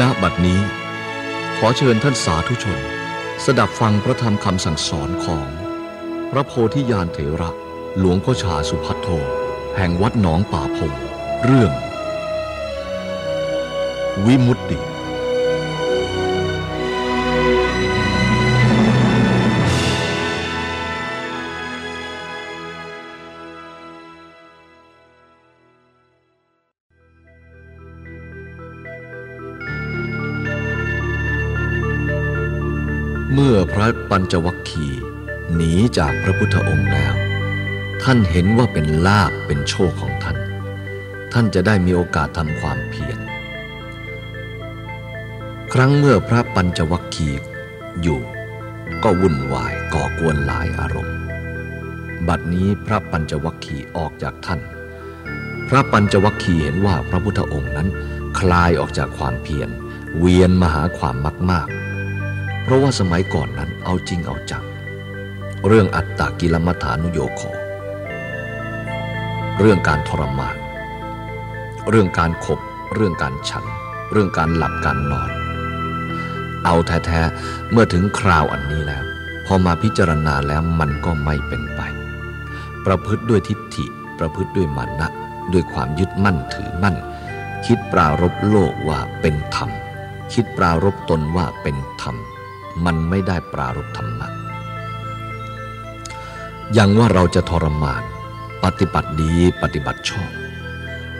ณบัดนี้ ขอเชิญท่านสาธุชน สดับฟังพระธรรมคำสั่งสอนของ พระโพธิญาณเถระ หลวงพ่อชาสุพัทโท แห่งวัดหนองป่าพง เรื่อง วิมุตติ ระปัญจวัคคีย์หนีจากพระพุทธองค์แล้ว ท่านเห็นว่าเป็นลาบเป็นโชคของท่าน ท่านจะได้มีโอกาสทำความเพียรครั้งเมื่อพระปัญจวัคคีย์อยู่ ก็วุ่นวายก่อกวนหลายอารมณ์ บัดนี้พระปัญจวัคคีย์ออกจากท่าน พระปัญจวัคคีย์เห็นว่าพระพุทธองค์นั้น คลายออกจากความเพียรเวียนมาหาความมากๆ เพราะว่าสมัยก่อนนั้นเอาจริงเอาจังเรื่องอัตตากิลมัฐานุโยโคเรื่องการทรมาน เรื่องการขบ เรื่องการฉัน เรื่องการหลับการนอน เอาแท้ๆเมื่อถึงคราวอันนี้แล้ว พอมาพิจารณาแล้วมันก็ไม่เป็นไป ประพฤติด้วยทิฏฐิ ประพฤติด้วยมานะ ด้วยความยึดมั่นถือมั่น คิดปรารบโลกว่าเป็นธรรม คิดปรารบตนว่าเป็นธรรม มันไม่ได้ปรารบธรรมะอย่างว่าเราจะทรมาน ปฏิบัติดีปฏิบัติชอบ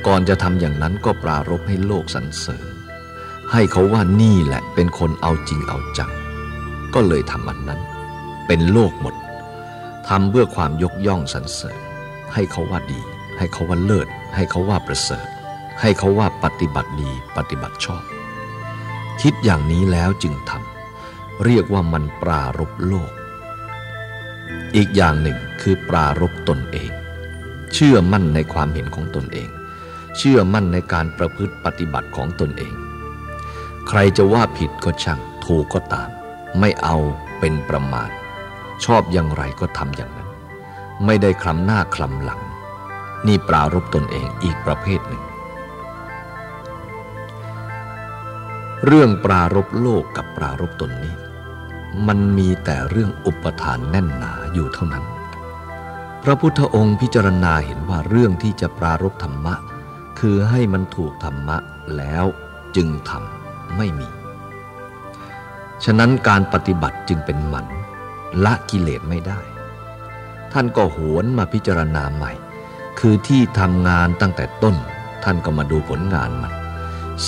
ก่อนจะทำอย่างนั้นก็ปรารบให้โลกสรรเสริญ ให้เขาว่านี่แหละเป็นคนเอาจริงเอาจัง ก็เลยทำอันนั้น เป็นโลกหมดทำเพื่อความยกย่องสรรเสริญ ให้เขาว่าดี ให้เขาว่าเลิศ ให้เขาว่าประเสริฐ ให้เขาว่าปฏิบัติดีปฏิบัติชอบ คิดอย่างนี้แล้วจึงทำ เรียกว่ามันปรารบโลก อีกอย่างหนึ่งคือปรารบตนเอง เชื่อมั่นในความเห็นของตนเอง เชื่อมั่นในการประพฤติปฏิบัติของตนเอง ใครจะว่าผิดก็ช่างถูกก็ตาม ไม่เอาเป็นประมาทชอบอย่างไรก็ทำอย่างนั้น ไม่ได้คลำหน้าคลำหลัง นี่ปรารบตนเองอีกประเภทหนึ่ง เรื่องปรารบโลกกับปรารบตนนี้ มันมีแต่เรื่องอุปทานแน่นหนาอยู่เท่านั้น พระพุทธองค์พิจารณาเห็นว่าเรื่องที่จะปรารบธรรมะ คือให้มันถูกธรรมะแล้วจึงทำไม่มี ฉะนั้นการปฏิบัติจึงเป็นหมันละกิเลสไม่ได้ ท่านก็หวนมาพิจารณาใหม่ คือที่ทำงานตั้งแต่ต้น ท่านก็มาดูผลงานมัน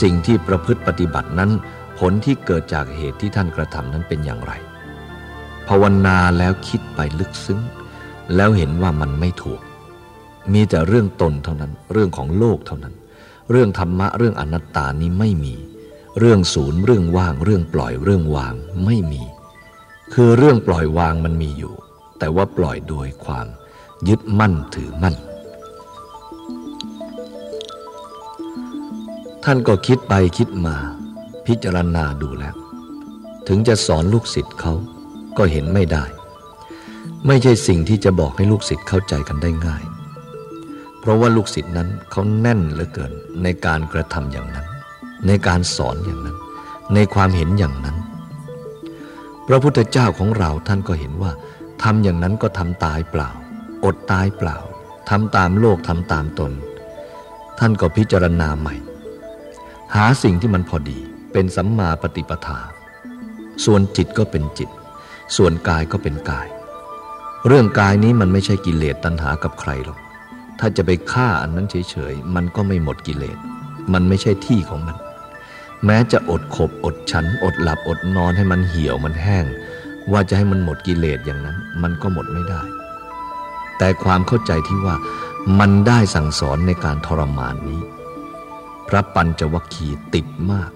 สิ่งที่ประพฤติปฏิบัตินั้น ผลที่เกิดจากเหตุที่ท่านกระทำนั้นเป็นอย่างไร ภาวนาแล้วคิดไปลึกซึ้ง แล้วเห็นว่ามันไม่ถูก มีแต่เรื่องตนเท่านั้น เรื่องของโลกเท่านั้น เรื่องธรรมะเรื่องอนัตตานี้ไม่มี เรื่องศูนย์เรื่องว่าง เรื่องปล่อยเรื่องวางไม่มี คือเรื่องปล่อยวางมันมีอยู่ แต่ว่าปล่อยโดยความยึดมั่นถือมั่นท่านก็คิดไปคิดมา พิจารณาดูแล้ว ถึงจะสอนลูกศิษย์เขาก็เห็นไม่ได้ ไม่ใช่สิ่งที่จะบอกให้ลูกศิษย์เข้าใจกันได้ง่าย เพราะว่าลูกศิษย์นั้นเขาแน่นเหลือเกินในการกระทำอย่างนั้น ในการสอนอย่างนั้น ในความเห็นอย่างนั้น พระพุทธเจ้าของเราท่านก็เห็นว่าทำอย่างนั้นก็ทำตายเปล่า อดตายเปล่าทำตามโลกทำตามตน ท่านก็พิจารณาใหม่ หาสิ่งที่มันพอดี เป็นสัมมาปฏิปทา ส่วนจิตก็เป็นจิต ส่วนกายก็เป็นกาย เรื่องกายนี้มันไม่ใช่กิเลสตัณหากับใครหรอก ถ้าจะไปฆ่าอันนั้นเฉยๆ มันก็ไม่หมดกิเลส มันไม่ใช่ที่ของมัน แม้จะอดขบอดฉัน อดหลับอดนอนให้มันเหี่ยวมันแห้ง ว่าจะให้มันหมดกิเลสอย่างนั้น มันก็หมดไม่ได้ แต่ความเข้าใจที่ว่ามันได้สั่งสอนในการทรมานนี้ พระปัญจวัคคีย์ติดมาก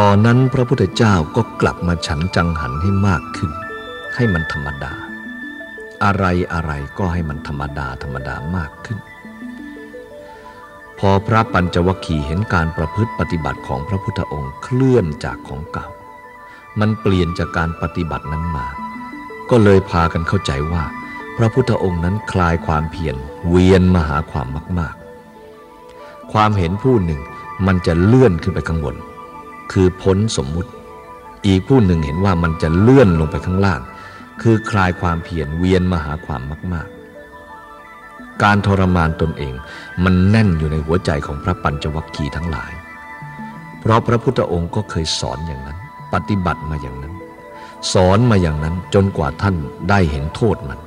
ตอนนั้นพระพุทธเจ้าก็กลับมาฉันจังหันให้มากขึ้น ให้มันธรรมดา อะไรอะไรก็ให้มันธรรมดาธรรมดามากขึ้น พอพระปัญจวัคคีย์เห็นการประพฤติปฏิบัติของพระพุทธองค์เคลื่อนจากของเก่า มันเปลี่ยนจากการปฏิบัตินั้นมา ก็เลยพากันเข้าใจว่า พระพุทธองค์นั้นคลายความเพียรเวียนมาหาความมาก ๆ ความเห็นผู้หนึ่งมันจะเลื่อนขึ้นไปข้างบน คือพ้นสมมุติ อีกผู้หนึ่งเห็นว่ามันจะเลื่อนลงไปข้างล่าง คือคลายความเพียรเวียนมาหาความมาก ๆ การทรมานตนเองมันแน่นอยู่ในหัวใจของพระปัญจวัคคีย์ทั้งหลาย เพราะพระพุทธองค์ก็เคยสอนอย่างนั้น ปฏิบัติมาอย่างนั้น สอนมาอย่างนั้นจนกว่าท่านได้เห็นโทษมัน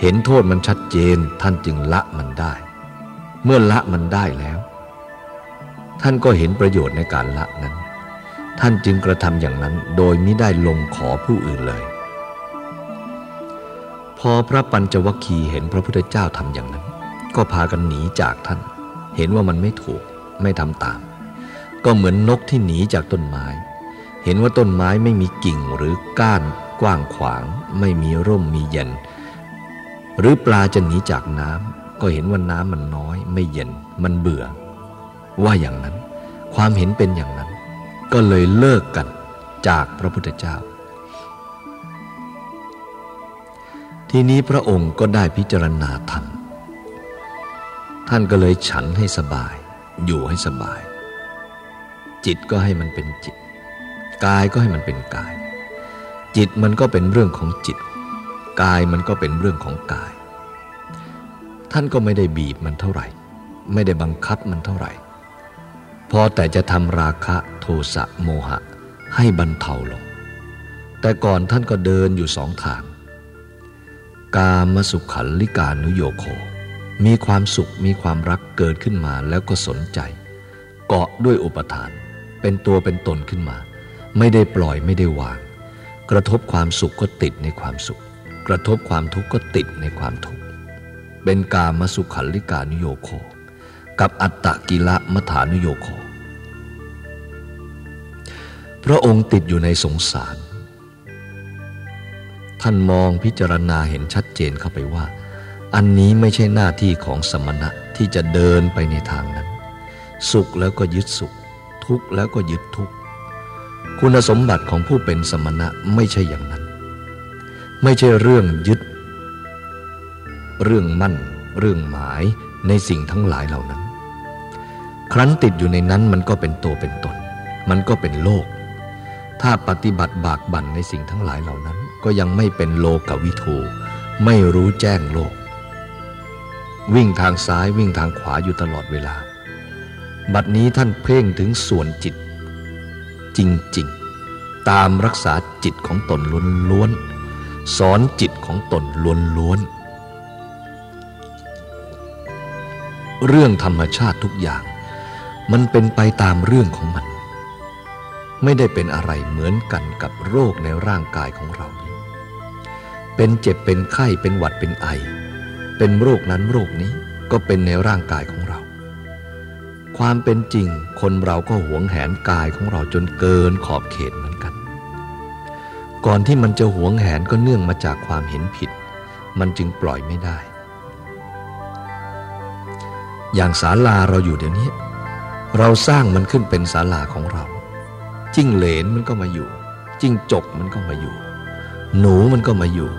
เห็นโทษมันชัดเจนท่านจึงละมันได้ เมื่อละมันได้แล้ว ท่านก็เห็นประโยชน์ในการละนั้น ท่านจึงกระทำอย่างนั้นโดยไม่ได้ลงขอผู้อื่นเลย พอพระปัญจวัคคีย์เห็นพระพุทธเจ้าทำอย่างนั้น ก็พากันหนีจากท่าน เห็นว่ามันไม่ถูกไม่ทำตาม ก็เหมือนนกที่หนีจากต้นไม้ เห็นว่าต้นไม้ไม่มีกิ่งหรือก้านกว้างขวาง ไม่มีร่มมีเย็น หรือปลาจะหนีจากน้ำก็เห็นว่าน้ำมันน้อย ไม่เย็นมันเบื่อ ว่าอย่างนั้น ความเห็นเป็นอย่างนั้น ก็เลยเลิกกันจากพระพุทธเจ้า ทีนี้พระองค์ก็ได้พิจารณาธรรม ท่านก็เลยฉันให้สบาย อยู่ให้สบาย จิตก็ให้มันเป็นจิต กายก็ให้มันเป็นกาย จิตมันก็เป็นเรื่องของจิต กายมันก็เป็นเรื่องของกาย ท่านก็ไม่ได้บีบมันเท่าไหร่ ไม่ได้บังคับมันเท่าไหร่ พอแต่จะทำราคะโทสะโมหะ ให้บรรเทาลง แต่ก่อนท่านก็เดินอยู่สองทาง กามสุขันลิกานุโยโค มีความสุขมีความรักเกิดขึ้นมาแล้วก็สนใจ เกาะด้วยอุปทาน เป็นตัวเป็นตนขึ้นมา ไม่ได้ปล่อยไม่ได้วาง กระทบความสุขก็ติดในความสุข กระทบความทุกข์ก็ติดในความทุกข์เป็นกามสุขันลิกานุโยโค กับอัตตกิละมัฐานุโยโคพระองค์ติดอยู่ในสงสาร ท่านมองพิจารณาเห็นชัดเจนเข้าไปว่า อันนี้ไม่ใช่หน้าที่ของสมณะที่จะเดินไปในทางนั้น สุขแล้วก็ยึดสุข ทุกข์แล้วก็ยึดทุกข์ คุณสมบัติของผู้เป็นสมณะไม่ใช่อย่างนั้น ไม่ใช่เรื่องยึด เรื่องมั่น เรื่องหมายในสิ่งทั้งหลายเหล่านั้น ครั้นติดอยู่ในนั้นมันก็เป็นตัวเป็นตน มันก็เป็นโลก ถ้าปฏิบัติบากบั่นในสิ่งทั้งหลายเหล่านั้น ก็ยังไม่เป็นโลกวิทูไม่รู้แจ้งโลก วิ่งทางซ้ายวิ่งทางขวาอยู่ตลอดเวลา บัดนี้ท่านเพ่งถึงส่วนจิต จริงๆ ตามรักษาจิตของตนล้วนๆสอนจิตของตนล้วนๆเรื่องธรรมชาติทุกอย่าง มันเป็นไปตามเรื่องของมัน ไม่ได้เป็นอะไรเหมือนกันกับโรคในร่างกายของเรานี้ เป็นเจ็บเป็นไข้เป็นหวัดเป็นไอ เป็นโรคนั้นโรคนี้ก็เป็นในร่างกายของเรา ความเป็นจริงคนเราก็หวงแหนกายของเราจนเกินขอบเขตเหมือนกัน ก่อนที่มันจะหวงแหนก็เนื่องมาจากความเห็นผิด มันจึงปล่อยไม่ได้ อย่างศาลาเราอยู่เดี๋ยวนี้ เราสร้างมันขึ้นเป็นศาลาของเรา จิ้งเหลนมันก็มาอยู่ จิ้งจกมันก็มาอยู่ หนูมันก็มาอยู่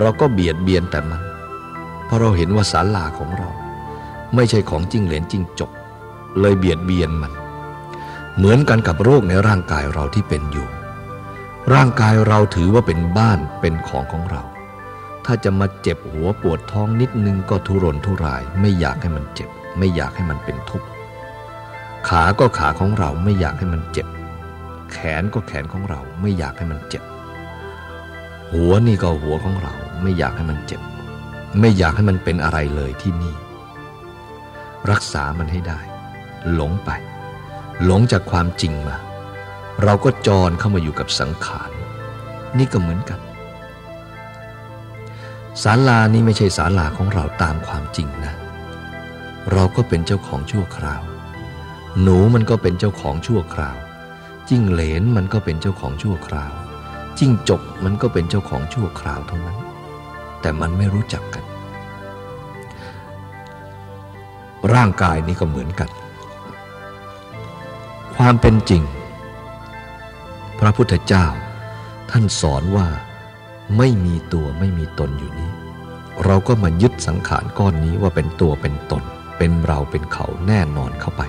เราก็เบียดเบียนแต่มัน เพราะเราเห็นว่าศาลาของเรา ไม่ใช่ของจิ้งเหลนจิ้งจก เลยเบียดเบียนมัน เหมือนกันกับโรคในร่างกายเราที่เป็นอยู่ ร่างกายเราถือว่าเป็นบ้านเป็นของของเรา ถ้าจะมาเจ็บหัวปวดท้องนิดนึงก็ทุรนทุราย ไม่อยากให้มันเจ็บ ไม่อยากให้มันเป็นทุกข์ ขาก็ขาของเราไม่อยากให้มันเจ็บ แขนก็แขนของเราไม่อยากให้มันเจ็บ หัวนี่ก็หัวของเราไม่อยากให้มันเจ็บ ไม่อยากให้มันเป็นอะไรเลยที่นี่ รักษามันให้ได้ หลงไป หลงจากความจริงมา เราก็จรเข้ามาอยู่กับสังขาร นี่ก็เหมือนกันศาลานี้ไม่ใช่ศาลาของเราตามความจริงนะ เราก็เป็นเจ้าของชั่วคราว หนูมันก็เป็นเจ้าของชั่วคราว จิ้งเหลนมันก็เป็นเจ้าของชั่วคราว จิ้งจกมันก็เป็นเจ้าของชั่วคราวเท่านั้น แต่มันไม่รู้จักกัน ร่างกายนี้ก็เหมือนกัน ความเป็นจริง พระพุทธเจ้า ท่านสอนว่าไม่มีตัวไม่มีตนอยู่นี้ เราก็มายึดสังขารก้อนนี้ว่าเป็นตัวเป็นตน เป็นเราเป็นเขาแน่นอนเข้าไป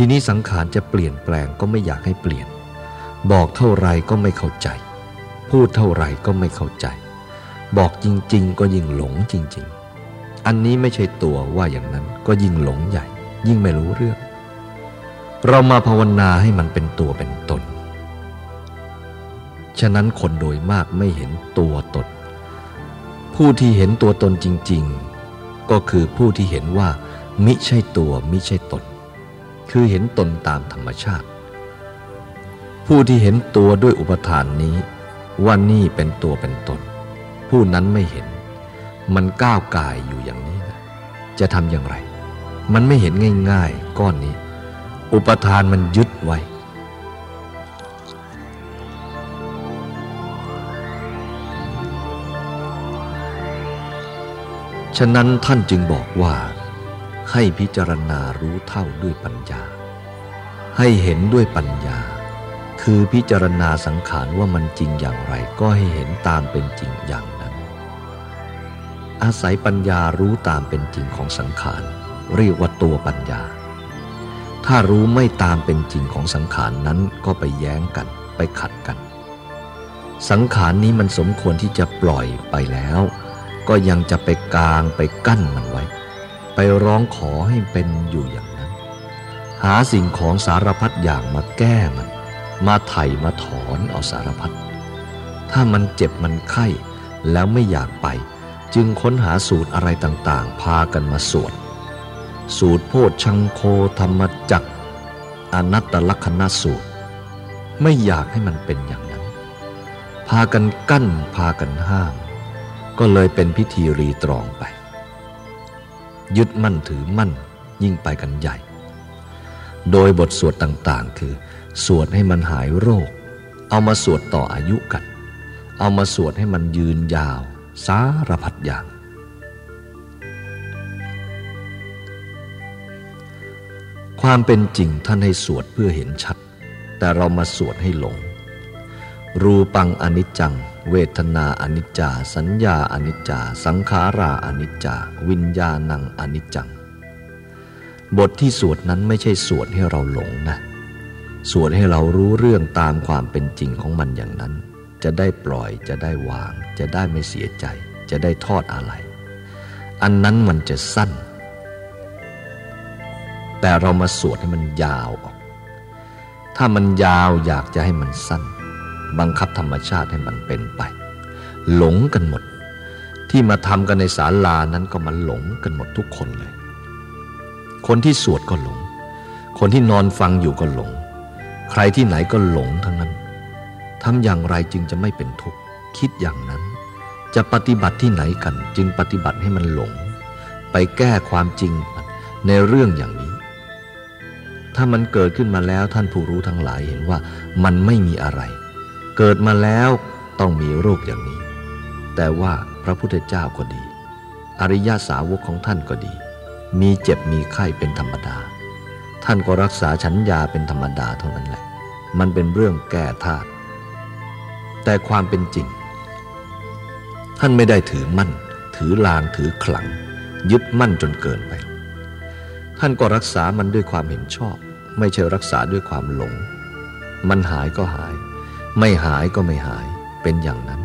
ทีนี้สังขารจะเปลี่ยนแปลงก็ไม่อยากให้เปลี่ยน บอกเท่าไรก็ไม่เข้าใจ พูดเท่าไรก็ไม่เข้าใจ บอกจริง ๆ ก็ยิ่งหลงจริง ๆ อันนี้ไม่ใช่ตัวว่าอย่างนั้นก็ยิ่งหลงใหญ่ ยิ่งไม่รู้เรื่อง เรามาภาวนาให้มันเป็นตัวเป็นตน ฉะนั้นคนโดยมากไม่เห็นตัวตน ผู้ที่เห็นตัวตนจริง ๆ ก็คือผู้ที่เห็นว่า มิใช่ตัวมิใช่ตน คือเห็นตนตามธรรมชาติ ผู้ที่เห็นตัวด้วยอุปทานนี้ ว่านี่เป็นตัวเป็นตน ผู้นั้นไม่เห็น มันก้าวกายอยู่อย่างนี้นะจะทำอย่างไร มันไม่เห็นง่ายๆ ก้อนนี้ อุปทานมันยึดไว้ฉะนั้นท่านจึงบอกว่า ให้พิจารณารู้เท่าด้วยปัญญา ให้เห็นด้วยปัญญา คือพิจารณาสังขารว่ามันจริงอย่างไรก็ให้เห็นตามเป็นจริงอย่างนั้น อาศัยปัญญารู้ตามเป็นจริงของสังขารเรียกว่าตัวปัญญา ถ้ารู้ไม่ตามเป็นจริงของสังขารนั้นก็ไปแย้งกันไปขัดกัน สังขารนี้มันสมควรที่จะปล่อยไปแล้ว ก็ยังจะไปกลางไปกั้นมันไว้ ไปร้องขอให้เป็นอยู่อย่างนั้น หาสิ่งของสารพัดอย่างมาแก้มัน มาไถ่มาถอนเอาสารพัดถ้ามันเจ็บมันไข้แล้วไม่อยากไป จึงค้นหาสูตรอะไรต่างๆ พากันมาสวดสูตรโพชชังโคธรรมจักอนัตตลักษณสูตร ไม่อยากให้มันเป็นอย่างนั้น พากันกั้นพากันห้าม ก็เลยเป็นพิธีรีตรองไป ยึดมั่นถือมั่นยิ่งไปกันใหญ่ โดยบทสวดต่างๆ คือ สวดให้มันหายโรค เอามาสวดต่ออายุกัน เอามาสวดให้มันยืนยาว สารพัดอย่าง ความเป็นจริงท่านให้สวดเพื่อเห็นชัด แต่เรามาสวดให้หลง รูปังอนิจจัง เวทนาอนิจจา สัญญาอนิจจา สังขาราอนิจจา วิญญาณังอนิจจัง บทที่สวดนั้นไม่ใช่สวดให้เราหลงนะ สวดให้เรารู้เรื่องตามความเป็นจริงของมันอย่างนั้น จะได้ปล่อยจะได้วาง จะได้ไม่เสียใจ จะได้ทอดอะไร อันนั้นมันจะสั้น แต่เรามาสวดให้มันยาวออก ถ้ามันยาวอยากจะให้มันสั้น บังคับธรรมชาติให้มันเป็นไป หลงกันหมด ที่มาทำกันในศาลานั้นก็มาหลงกันหมดทุกคนเลย คนที่สวดก็หลง คนที่นอนฟังอยู่ก็หลง ใครที่ไหนก็หลงทั้งนั้นทำอย่างไรจึงจะไม่เป็นทุกข์คิดอย่างนั้น จะปฏิบัติที่ไหนกัน จึงปฏิบัติให้มันหลง ไปแก้ความจริงในเรื่องอย่างนี้ ถ้ามันเกิดขึ้นมาแล้วท่านผู้รู้ทั้งหลายเห็นว่ามันไม่มีอะไร เกิดมาแล้วต้องมีโรคอย่างนี้ แต่ว่าพระพุทธเจ้าก็ดี อริยาสาวกของท่านก็ดี มีเจ็บมีไข้เป็นธรรมดา ท่านก็รักษาฉันยาเป็นธรรมดาเท่านั้นแหละ มันเป็นเรื่องแก้ธาตุแต่ความเป็นจริง ท่านไม่ได้ถือมั่น ถือลางถือขลัง ยึดมั่นจนเกินไป ท่านก็รักษามันด้วยความเห็นชอบ ไม่ใช่รักษาด้วยความหลง มันหายก็หาย ไม่หายก็ไม่หายเป็นอย่างนั้น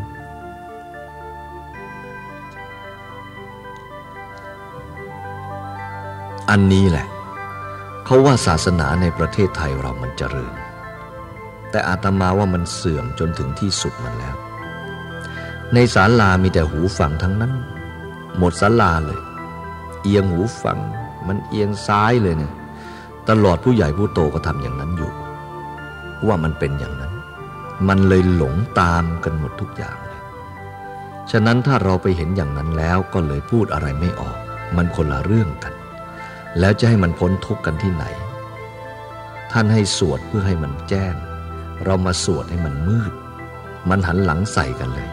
อันนี้แหละ เขาว่าศาสนาในประเทศไทยเรามันเจริญ แต่อาตมาว่ามันเสื่อมจนถึงที่สุดมันแล้ว ในศาลามีแต่หูฟังทั้งนั้น หมดศาลาเลย เอียงหูฟัง มันเอียงซ้ายเลยเนี่ยตลอดผู้ใหญ่ผู้โตก็ทำอย่างนั้นอยู่ ว่ามันเป็นอย่างนั้น มันเลยหลงตามกันหมดทุกอย่างเลยฉะนั้นถ้าเราไปเห็นอย่างนั้นแล้วก็เลยพูดอะไรไม่ออก มันคนละเรื่องกัน แล้วจะให้มันพ้นทุกข์กันที่ไหน ท่านให้สวดเพื่อให้มันแจ้ง เรามาสวดให้มันมืด มันหันหลังใส่กันเลย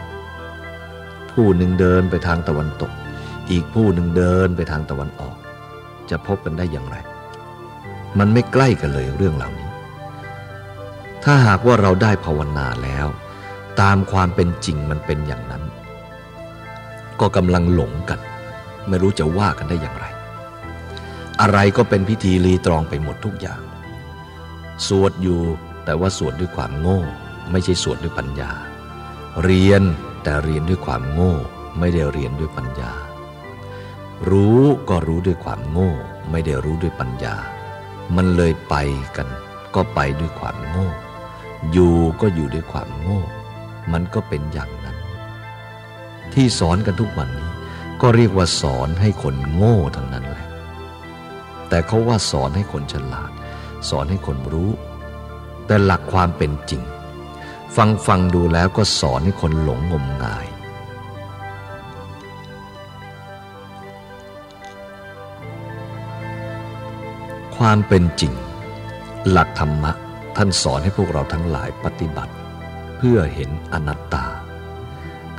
ผู้หนึ่งเดินไปทางตะวันตก อีกผู้หนึ่งเดินไปทางตะวันออก จะพบกันได้อย่างไร มันไม่ใกล้กันเลยเรื่องเหล่านี้ ถ้าหากว่าเราได้ภาวนาแล้ว ตามความเป็นจริงมันเป็นอย่างนั้น ก็กำลังหลงกัน ไม่รู้จะว่ากันได้อย่างไร อะไรก็เป็นพิธีรีตรองไปหมดทุกอย่าง สวดอยู่แต่ว่าสวดด้วยความโง่ ไม่ใช่สวดด้วยปัญญา เรียนแต่เรียนด้วยความโง่ ไม่ได้เรียนด้วยปัญญา รู้ก็รู้ด้วยความโง่ ไม่ได้รู้ด้วยปัญญา มันเลยไปกันก็ไปด้วยความโง่ อยู่ก็อยู่ด้วยความโง่ มันก็เป็นอย่างนั้น ที่สอนกันทุกวันนี้ ก็เรียกว่าสอนให้คนโง่ทั้งนั้นแหละ แต่เขาว่าสอนให้คนฉลาด สอนให้คนรู้ แต่หลักความเป็นจริง ฟังฟังดูแล้วก็สอนให้คนหลงงมงายความเป็นจริง หลักธรรมะ ท่านสอนให้พวกเราทั้งหลายปฏิบัติ เพื่อเห็นอนัตตา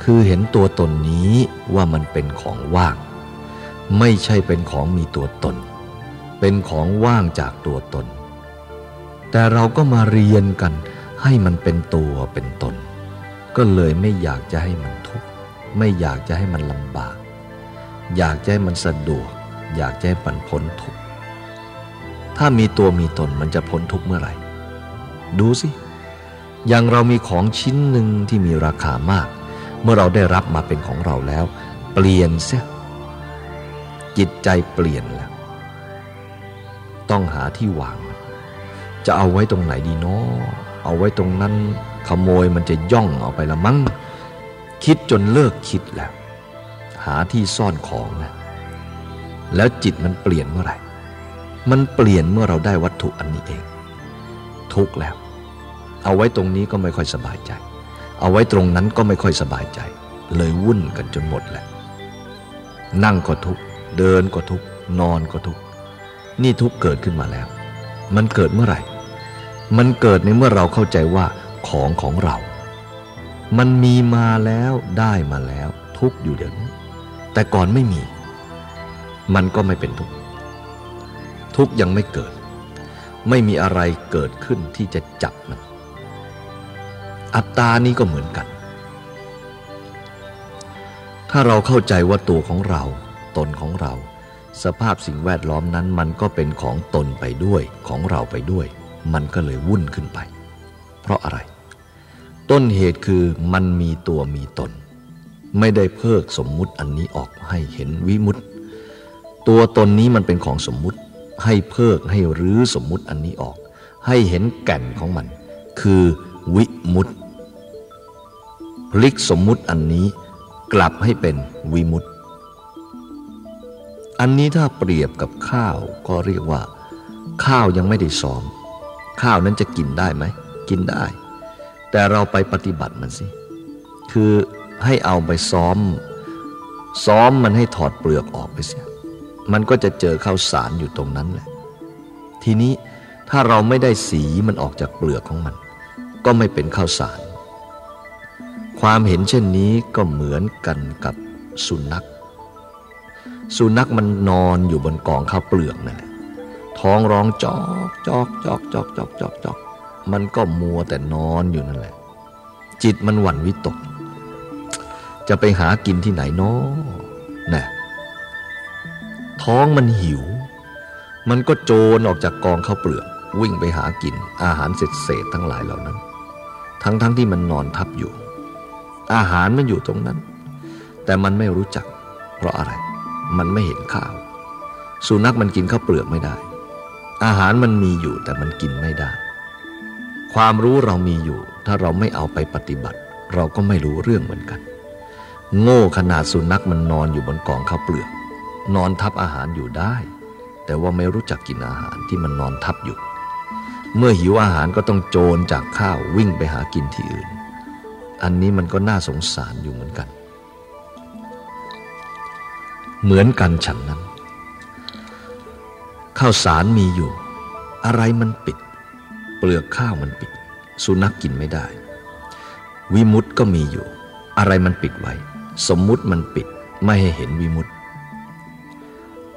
คือเห็นตัวตนนี้ว่ามันเป็นของว่าง ไม่ใช่เป็นของมีตัวตน เป็นของว่างจากตัวตน แต่เราก็มาเรียนกันให้มันเป็นตัวเป็นตน ก็เลยไม่อยากจะให้มันทุกข์ไม่อยากจะให้มันลำบาก อยากจะให้มันสะดวก อยากจะให้มันพ้นทุกข์ถ้ามีตัวมีตนมันจะพ้นทุกข์เมื่อไหร่ ดูสิ อย่างเรามีของชิ้นหนึ่งที่มีราคามาก เมื่อเราได้รับมาเป็นของเราแล้ว เปลี่ยนเสียจิตใจเปลี่ยนแล้ว ต้องหาที่วาง จะเอาไว้ตรงไหนดีเนาะเอาไว้ตรงนั้นขโมยมันจะย่องเอาไปละมั้ง คิดจนเลิกคิดแล้ว หาที่ซ่อนของนะ แล้วจิตมันเปลี่ยนเมื่อไหร่ มันเปลี่ยนเมื่อเราได้วัตถุอันนี้เอง ทุกแล้ว เอาไว้ตรงนี้ก็ไม่ค่อยสบายใจ เอาไว้ตรงนั้นก็ไม่ค่อยสบายใจ เลยวุ่นกันจนหมดแหละ นั่งก็ทุกเดินก็ทุกนอนก็ทุกนี่ทุกเกิดขึ้นมาแล้ว มันเกิดเมื่อไหร่ มันเกิดในเมื่อเราเข้าใจว่าของของเรา มันมีมาแล้วได้มาแล้ว ทุกอยู่เดี๋ยวนี้ แต่ก่อนไม่มี มันก็ไม่เป็นทุกทุกยังไม่เกิด ไม่มีอะไรเกิดขึ้นที่จะจับมัน อัตตานี้ก็เหมือนกัน ถ้าเราเข้าใจว่าตัวของเรา ตนของเรา สภาพสิ่งแวดล้อมนั้นมันก็เป็นของตนไปด้วยของเราไปด้วย มันก็เลยวุ่นขึ้นไป เพราะอะไร ต้นเหตุคือมันมีตัวมีตน ไม่ได้เพิกสมมุติอันนี้ออกให้เห็นวิมุตตตัวตนนี้มันเป็นของสมมุติ ให้เพิกให้รื้อสมมุติอันนี้ออก ให้เห็นแก่นของมัน คือวิมุตต พลิกสมมุติอันนี้กลับให้เป็นวิมุตตอันนี้ถ้าเปรียบกับข้าวก็เรียกว่า ข้าวยังไม่ได้ซ้อม ข้าวนั้นจะกินได้ไหม กินได้ แต่เราไปปฏิบัติมันสิ คือให้เอาไปซ้อม ซ้อมมันให้ถอดเปลือกออกไปเสีย มันก็จะเจอข้าวสารอยู่ตรงนั้นแหละ ทีนี้ถ้าเราไม่ได้สีมันออกจากเปลือกของมัน ก็ไม่เป็นข้าวสาร ความเห็นเช่นนี้ก็เหมือนกันกับสุนัข สุนัขมันนอนอยู่บนกองข้าวเปลือกนั่นแหละท้องร้องจอกจอกจอกจอกจอกจอกจอกมันก็มัวแต่นอนอยู่นั่นแหละ จิตมันหวั่นวิตก จะไปหากินที่ไหนนาะนะท้องมันหิว มันก็โจรออกจากกองข้าวเปลือก วิ่งไปหากินอาหารเศษเศษทั้งหลายเหล่านั้น ทั้งทั้งที่มันนอนทับอยู่ อาหารมันอยู่ตรงนั้น แต่มันไม่รู้จัก เพราะอะไร มันไม่เห็นข้าว สุนัขมันกินข้าวเปลือกไม่ได้ อาหารมันมีอยู่แต่มันกินไม่ได้ ความรู้เรามีอยู่ ถ้าเราไม่เอาไปปฏิบัติ เราก็ไม่รู้เรื่องเหมือนกัน โง่ขนาดสุนัขมันนอนอยู่บนกองข้าวเปลือก นอนทับอาหารอยู่ได้ แต่ว่าไม่รู้จักกินอาหารที่มันนอนทับอยู่ เมื่อหิวอาหารก็ต้องโจรจากข้าววิ่งไปหากินที่อื่น อันนี้มันก็น่าสงสารอยู่เหมือนกัน เหมือนกันฉันนั้น ข้าวสารมีอยู่ อะไรมันปิด เปลือกข้าวมันปิด สุนัขกกินไม่ได้ วิมุตก็มีอยู่ อะไรมันปิดไว้ สมมุติมันปิดไม่ให้เห็นวิมุต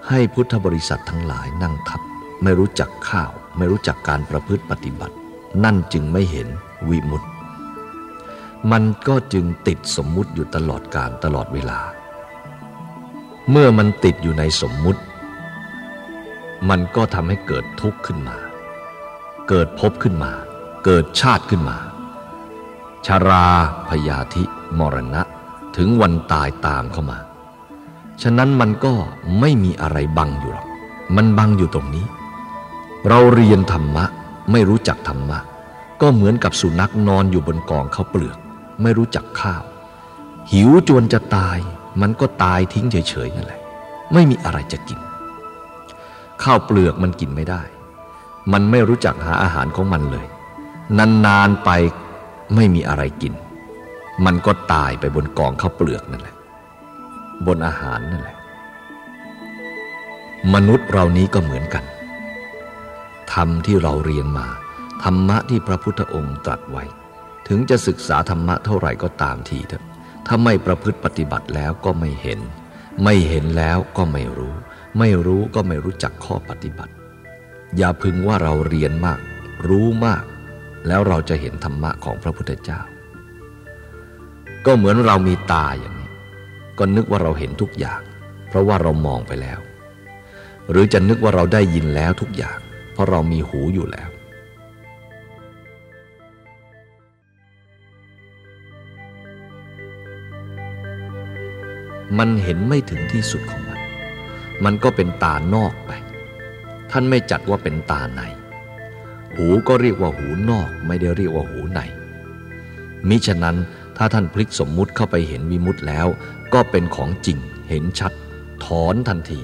ให้พุทธบริษัททั้งหลายนั่งทับ ไม่รู้จักข้าว ไม่รู้จักการประพฤติปฏิบัติ นั่นจึงไม่เห็นวิมุต มันก็จึงติดสมมุติอยู่ตลอดการตลอดเวลา เมื่อมันติดอยู่ในสมมุติ มันก็ทำให้เกิดทุกข์ขึ้นมา เกิดภพขึ้นมา เกิดชาติขึ้นมา ชาราพยาธิ มรณะ ถึงวันตายตามเข้ามา ฉะนั้นมันก็ไม่มีอะไรบังอยู่หรอก มันบังอยู่ตรงนี้ เราเรียนธรรมะไม่รู้จักธรรมะก็เหมือนกับสุนัขนอนอยู่บนกองข้าวเปลือก ไม่รู้จักข้าว หิวจนจะตาย มันก็ตายทิ้งเฉยๆนั่นแหละ ไม่มีอะไรจะกิน ข้าวเปลือกมันกินไม่ได้ มันไม่รู้จักหาอาหารของมันเลย นานๆไปไม่มีอะไรกิน มันก็ตายไปบนกองข้าวเปลือกนั่นแหละ บนอาหารนั่นแหละ มนุษย์เรานี้ก็เหมือนกันธรรมที่เราเรียนมา ธรรมะที่พระพุทธองค์ตรัสไว้ ถึงจะศึกษาธรรมะเท่าไหร่ก็ตามทีเถอะ ถ้าไม่ประพฤติปฏิบัติแล้วก็ไม่เห็น ไม่เห็นแล้วก็ไม่รู้ ไม่รู้ก็ไม่รู้จักข้อปฏิบัติ อย่าพึงว่าเราเรียนมาก รู้มาก แล้วเราจะเห็นธรรมะของพระพุทธเจ้า ก็เหมือนเรามีตาอย่างนี้ ก็นึกว่าเราเห็นทุกอย่าง เพราะว่าเรามองไปแล้ว หรือจะนึกว่าเราได้ยินแล้วทุกอย่าง เพราะเรามีหูอยู่แล้ว มันเห็นไม่ถึงที่สุดของมัน มันก็เป็นตานอกไป ท่านไม่จัดว่าเป็นตาใน หูก็เรียกว่าหูนอกไม่ได้เรียกว่าหูใน มิฉะนั้นถ้าท่านพลิกสมมุติเข้าไปเห็นวิมุตแล้ว ก็เป็นของจริง เห็นชัด ถอนทันที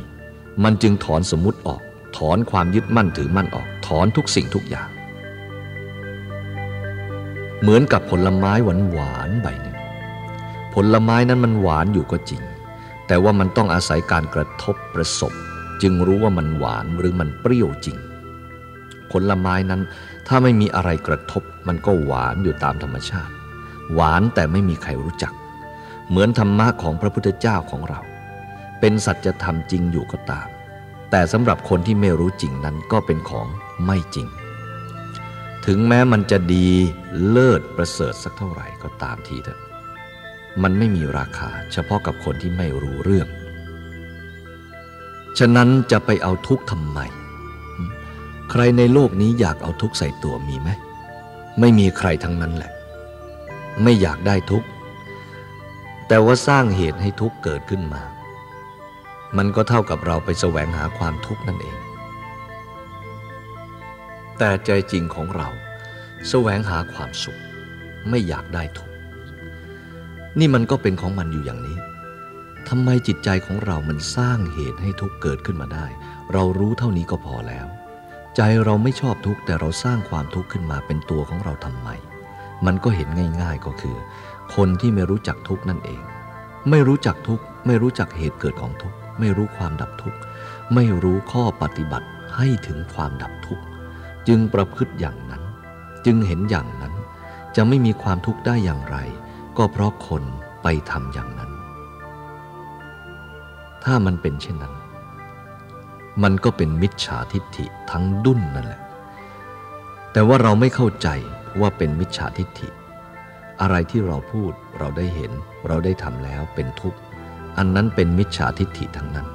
มันจึงถอนสมมุติออก ถอนความยึดมั่นถือมั่นออก ถอนทุกสิ่งทุกอย่าง เหมือนกับผลไม้หวานหวานๆใบหนึ่ง ผลไม้นั้นมันหวานอยู่ก็จริง แต่ว่ามันต้องอาศัยการกระทบประสบ จึงรู้ว่ามันหวานหรือมันเปรี้ยวจริง ผลไม้นั้นถ้าไม่มีอะไรกระทบ มันก็หวานอยู่ตามธรรมชาติ หวานแต่ไม่มีใครรู้จัก เหมือนธรรมะของพระพุทธเจ้าของเรา เป็นสัจธรรมจริงอยู่ก็ตาม แต่สำหรับคนที่ไม่รู้จริงนั้นก็เป็นของไม่จริง ถึงแม้มันจะดีเลิศประเสริฐสักเท่าไหร่ก็ตามทีเถอะ มันไม่มีราคาเฉพาะกับคนที่ไม่รู้เรื่อง ฉะนั้นจะไปเอาทุกข์ทำไม ใครในโลกนี้อยากเอาทุกข์ใส่ตัวมีไหม ไม่มีใครทั้งนั้นแหละ ไม่อยากได้ทุกข์ แต่ว่าสร้างเหตุให้ทุกข์เกิดขึ้นมา มันก็เท่ากับเราไปแสวงหาความทุกข์นั่นเอง แต่ใจจริงของเราแสวงหาความสุข ไม่อยากได้ทุกข์ นี่มันก็เป็นของมันอยู่อย่างนี้ทำไมจิตใจของเรามันสร้างเหตุให้ทุกข์เกิดขึ้นมาได้ เรารู้เท่านี้ก็พอแล้ว ใจเราไม่ชอบทุกข์แต่เราสร้างความทุกข์ขึ้นมาเป็นตัวของเราทำไม มันก็เห็นง่าย ๆก็คือ คนที่ไม่รู้จักทุกข์นั่นเอง ไม่รู้จักทุกข์ไม่รู้จักเหตุเกิดของทุกข์ไม่รู้ความดับทุกข์ไม่รู้ข้อปฏิบัติให้ถึงความดับทุกข์จึงประพฤติอย่างนั้น จึงเห็นอย่างนั้น จะไม่มีความทุกข์ได้อย่างไร ก็เพราะคนไปทำอย่างนั้น ถ้ามันเป็นเช่นนั้น มันก็เป็นมิจฉาทิฏฐิทั้งดุ้นนั่นแหละ แต่ว่าเราไม่เข้าใจว่าเป็นมิจฉาทิฏฐิ อะไรที่เราพูดเราได้เห็น เราได้ทำแล้วเป็นทุกข์ อันนั้นเป็นมิจฉาทิฏฐิทั้งนั้น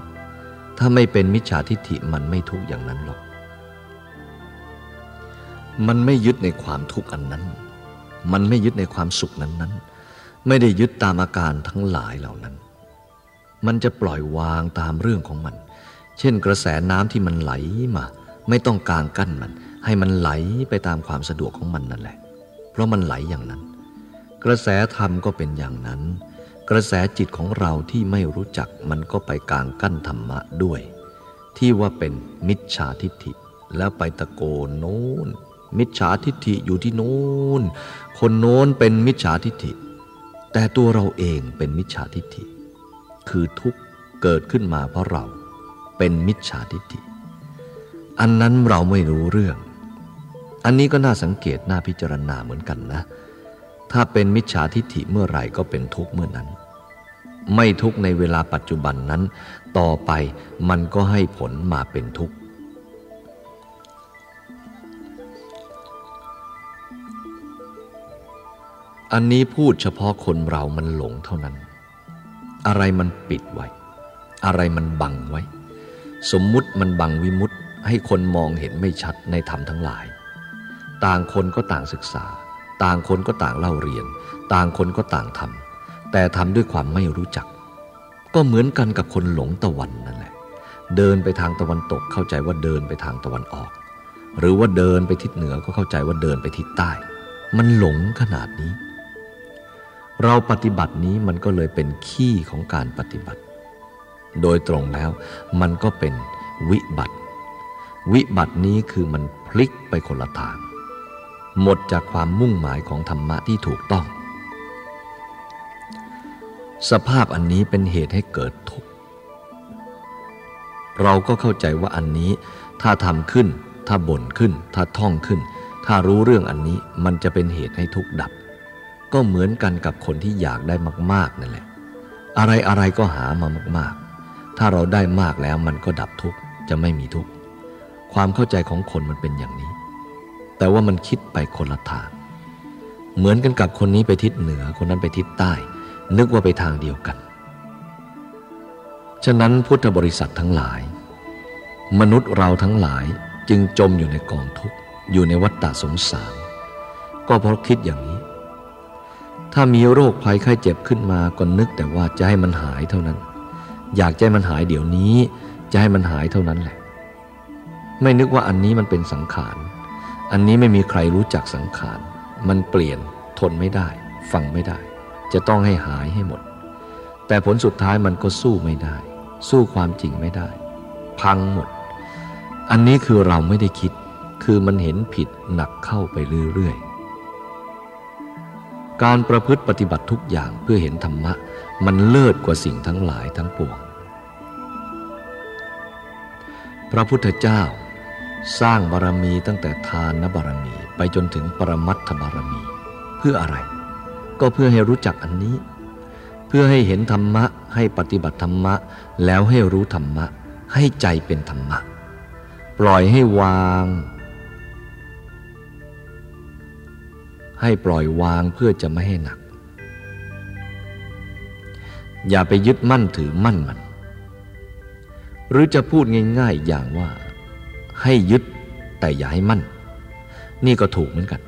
ถ้าไม่เป็นมิจฉาทิฏฐิมันไม่ทุกข์อย่างนั้นหรอก มันไม่ยึดในความทุกข์อันนั้น มันไม่ยึดในความสุขนั้นๆ ไม่ได้ยึดตามอาการทั้งหลายเหล่านั้น มันจะปล่อยวางตามเรื่องของมัน เช่นกระแสน้ำที่มันไหลมา ไม่ต้องกางกั้นมัน ให้มันไหลไปตามความสะดวกของมันนั่นแหละ เพราะมันไหลอย่างนั้น กระแสธรรมก็เป็นอย่างนั้น กระแสจิตของเราที่ไม่รู้จักมันก็ไปกางกั้นธรรมะด้วย ที่ว่าเป็นมิจฉาทิฏฐิ แล้วไปตะโกนโน้นมิจฉาทิฏฐิอยู่ที่โน้นคนโน้นเป็นมิจฉาทิฏฐิ แต่ตัวเราเองเป็นมิจฉาทิฏฐิ คือทุกข์เกิดขึ้นมาเพราะเราเป็นมิจฉาทิฏฐิ อันนั้นเราไม่รู้เรื่อง อันนี้ก็น่าสังเกตน่าพิจารณาเหมือนกันนะ ถ้าเป็นมิจฉาทิฏฐิเมื่อไหร่ก็เป็นทุกข์เมื่อนั้น ไม่ทุกข์ในเวลาปัจจุบันนั้น ต่อไปมันก็ให้ผลมาเป็นทุกข์ อันนี้พูดเฉพาะคนเรามันหลงเท่านั้น อะไรมันปิดไว้ อะไรมันบังไว้ สมมุติมันบังวิมุตให้คนมองเห็นไม่ชัดในธรรมทั้งหลาย ต่างคนก็ต่างศึกษา ต่างคนก็ต่างเล่าเรียน ต่างคนก็ต่างทำแต่ทำด้วยความไม่รู้จัก ก็เหมือนกันกับคนหลงตะวันนั่นแหละ เดินไปทางตะวันตกเข้าใจว่าเดินไปทางตะวันออก หรือว่าเดินไปทิศเหนือก็เข้าใจว่าเดินไปทิศใต้ มันหลงขนาดนี้ เราปฏิบัตินี้มันก็เลยเป็นขี้ของการปฏิบัติ โดยตรงแล้วมันก็เป็นวิบัติ วิบัตินี้คือมันพลิกไปคนละทาง หมดจากความมุ่งหมายของธรรมะที่ถูกต้อง สภาพอันนี้เป็นเหตุให้เกิดทุกข์ เราก็เข้าใจว่าอันนี้ ถ้าทำขึ้น ถ้าบ่นขึ้น ถ้าท่องขึ้น ถ้ารู้เรื่องอันนี้มันจะเป็นเหตุให้ทุกข์ดับ ก็เหมือนกันกับคนที่อยากได้มาก ๆ นั่นแหละ อะไรอะไรก็หามามาก ๆ ถ้าเราได้มากแล้วมันก็ดับทุกข์จะไม่มีทุกข์ ความเข้าใจของคนมันเป็นอย่างนี้ แต่ว่ามันคิดไปคนละทาง เหมือนกันกับคนนี้ไปทิศเหนือ คนนั้นไปทิศใต้ นึกว่าไปทางเดียวกัน ฉะนั้นพุทธบริษัททั้งหลาย มนุษย์เราทั้งหลายจึงจมอยู่ในกองทุกข์อยู่ในวัฏฏะสงสาร ก็เพราะคิดอย่างนี้ ถ้ามีโรคภัยไข้เจ็บขึ้นมาก็นึกแต่ว่าจะให้มันหายเท่านั้น อยากให้มันหายเดี๋ยวนี้ จะให้มันหายเท่านั้นแหละ ไม่นึกว่าอันนี้มันเป็นสังขาร อันนี้ไม่มีใครรู้จักสังขาร มันเปลี่ยนทนไม่ได้ ฟังไม่ได้ จะต้องให้หายให้หมด แต่ผลสุดท้ายมันก็สู้ไม่ได้ สู้ความจริงไม่ได้ พังหมด อันนี้คือเราไม่ได้คิด คือมันเห็นผิดหนักเข้าไปเรื่อยๆ การประพฤติปฏิบัติทุกอย่างเพื่อเห็นธรรมะ มันเลิศกว่าสิ่งทั้งหลายทั้งปวง พระพุทธเจ้าสร้างบารมีตั้งแต่ทานบารมีไปจนถึงปรมัตถบารมี เพื่ออะไร ก็เพื่อให้รู้จักอันนี้ เพื่อให้เห็นธรรมะ ให้ปฏิบัติธรรมะ แล้วให้รู้ธรรมะ ให้ใจเป็นธรรมะ ปล่อยให้วาง ให้ปล่อยวางเพื่อจะไม่ให้หนัก อย่าไปยึดมั่นถือมั่นมัน หรือจะพูดง่าย ๆอย่างว่า ให้ยึดแต่อย่าให้มั่น นี่ก็ถูกเหมือนกัน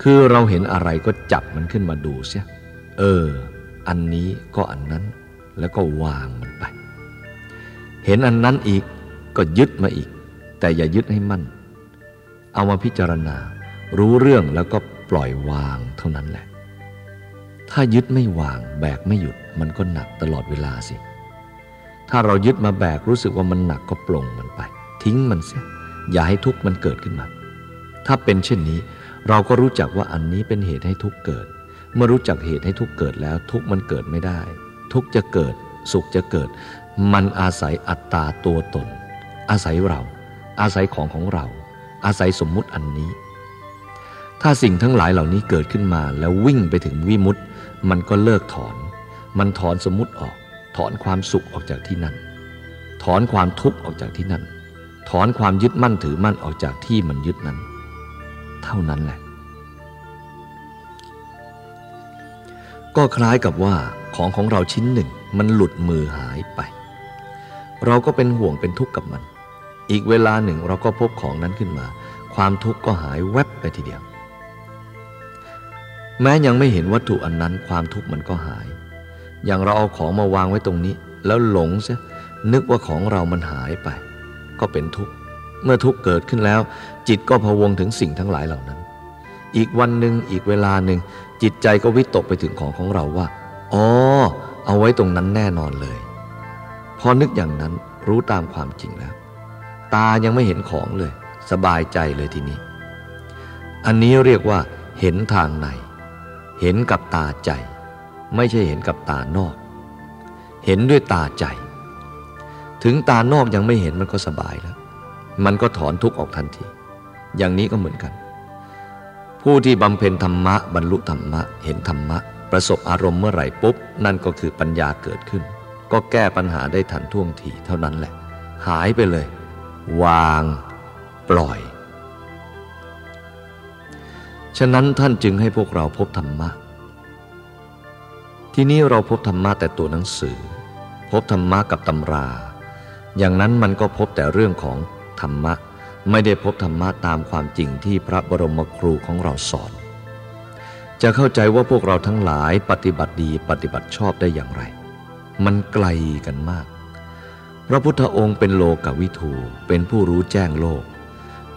คือเราเห็นอะไรก็จับมันขึ้นมาดูเสีย เออ อันนี้ก็อันนั้น แล้วก็วางมันไป เห็นอันนั้นอีกก็ยึดมาอีก แต่อย่ายึดให้มั่น เอามาพิจารณารู้เรื่องแล้วก็ ปล่อยวางเท่านั้นแหละ ถ้ายึดไม่วางแบกไม่หยุดมันก็หนักตลอดเวลาสิ ถ้าเรายึดมาแบกรู้สึกว่ามันหนักก็ปลงมันไป ทิ้งมันเสียอย่าให้ทุกข์มันเกิดขึ้นมา ถ้าเป็นเช่นนี้ เราก็รู้จักว่าอันนี้เป็นเหตุให้ทุกข์เกิด เมื่อรู้จักเหตุให้ทุกข์เกิดแล้ว ทุกข์มันเกิดไม่ได้ ทุกข์จะเกิด สุขจะเกิด มันอาศัยอัตตาตัวตน อาศัยเรา อาศัยของของเรา อาศัยสมมุติอันนี้ ถ้าสิ่งทั้งหลายเหล่านี้เกิดขึ้นมาแล้ววิ่งไปถึงวิมุตต์มันก็เลิกถอน มันถอนสมมุติออก ถอนความสุขออกจากที่นั่น ถอนความทุกข์ออกจากที่นั่น ถอนความยึดมั่นถือมั่นออกจากที่มันยึดนั้น เท่านั้นแหละ ก็คล้ายกับว่าของของเราชิ้นหนึ่งมันหลุดมือหายไป เราก็เป็นห่วงเป็นทุกข์กับมัน อีกเวลาหนึ่งเราก็พบของนั้นขึ้นมา ความทุกข์ก็หายแวบไปทีเดียว แม้ยังไม่เห็นวัตถุอันนั้นความทุกข์มันก็หาย อย่างเราเอาของมาวางไว้ตรงนี้ แล้วหลงเสียนึกว่าของเรามันหายไป ก็เป็นทุกข์เมื่อทุกข์เกิดขึ้นแล้ว จิตก็พวงถึงสิ่งทั้งหลายเหล่านั้น อีกวันหนึ่งอีกเวลาหนึ่ง จิตใจก็วิตกไปถึงของของเราว่าอ๋อเอาไว้ตรงนั้นแน่นอนเลย พอนึกอย่างนั้นรู้ตามความจริงแล้ว ตายังไม่เห็นของเลย สบายใจเลยทีนี้ อันนี้เรียกว่าเห็นทางใน เห็นกับตาใจ ไม่ใช่เห็นกับตานอก เห็นด้วยตาใจ ถึงตานอกยังไม่เห็นมันก็สบายแล้ว มันก็ถอนทุกข์ออกทันที อย่างนี้ก็เหมือนกัน ผู้ที่บำเพ็ญธรรมะบรรลุธรรมะ เห็นธรรมะ ประสบอารมณ์เมื่อไหร่ปุ๊บ นั่นก็คือปัญญาเกิดขึ้น ก็แก้ปัญหาได้ทันท่วงทีเท่านั้นแหละ หายไปเลย วาง ปล่อยะนั้นท่านจึงให้พวกเราพบธรรมะ ที่นี้เราพบธรรมะแต่ตัวหนังสือ พบธรรมะกับตำรา อย่างนั้นมันก็พบแต่เรื่องของธรรมะ ไม่ได้พบธรรมะตามความจริงที่พระบรมครูของเราสอน จะเข้าใจว่าพวกเราทั้งหลายปฏิบัติดีปฏิบัติชอบได้อย่างไร มันไกลกันมาก พระพุทธองค์เป็นโลกวิทูเป็นผู้รู้แจ้งโลก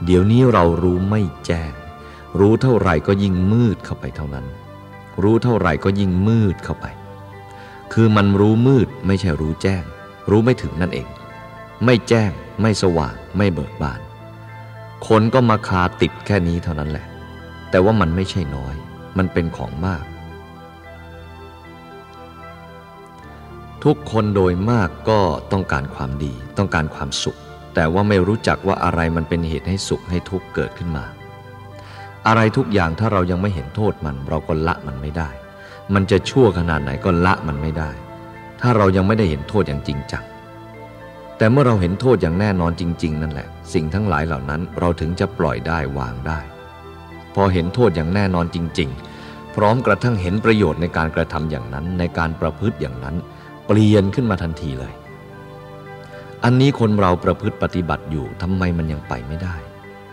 เดี๋ยวนี้เรารู้ไม่แจ้ง รู้เท่าไหร่ก็ยิ่งมืดเข้าไปเท่านั้น รู้เท่าไหร่ก็ยิ่งมืดเข้าไป คือมันรู้มืดไม่ใช่รู้แจ้ง รู้ไม่ถึงนั่นเอง ไม่แจ้ง ไม่สว่าง ไม่เบิกบาน คนก็มาคาติดแค่นี้เท่านั้นแหละ แต่ว่ามันไม่ใช่น้อย มันเป็นของมาก ทุกคนโดยมากก็ต้องการความดี ต้องการความสุข แต่ว่าไม่รู้จักว่าอะไรมันเป็นเหตุให้สุขให้ทุกข์เกิดขึ้นมา อะไรทุกอย่างถ้าเรายังไม่เห็นโทษมัน เราก็ละมันไม่ได้ มันจะชั่วขนาดไหนก็ละมันไม่ได้ ถ้าเรายังไม่ได้เห็นโทษอย่างจริงจังแต่เมื่อเราเห็นโทษอย่างแน่นอนจริง ๆ นั่นแหละ สิ่งทั้งหลายเหล่านั้นเราถึงจะปล่อยได้วางได้ พอเห็นโทษอย่างแน่นอนจริง ๆ พร้อมกระทั่งเห็นประโยชน์ในการกระทำอย่างนั้นในการประพฤติอย่างนั้น เปลี่ยนขึ้นมาทันทีเลย อันนี้คนเราประพฤติปฏิบัติอยู่ทำไมมันยังไปไม่ได้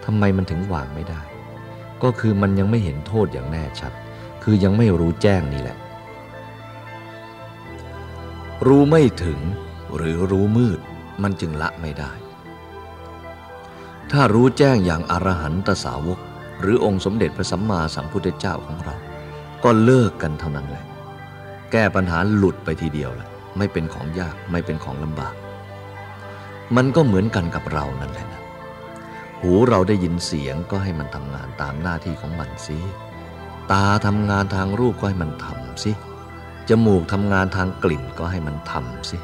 ทำไมมันถึงวางไม่ได้ ก็คือมันยังไม่เห็นโทษอย่างแน่ชัด คือยังไม่รู้แจ้งนี่แหละ รู้ไม่ถึงหรือรู้มืดมันจึงละไม่ได้ ถ้ารู้แจ้งอย่างอรหันตสาวก หรือองค์สมเด็จพระสัมมาสัมพุทธเจ้าของเรา ก็เลิกกันเท่านั้นแหละ แก้ปัญหาหลุดไปทีเดียวแหละไม่เป็นของยากไม่เป็นของลำบาก มันก็เหมือนกันกับเรานั่นแหละนะ หูเราได้ยินเสียงก็ให้มันทำงานตามหน้าที่ของมันสิ ตาทำงานทางรูปก็ให้มันทำสิ จมูกทำงานทางกลิ่นก็ให้มันทำสิ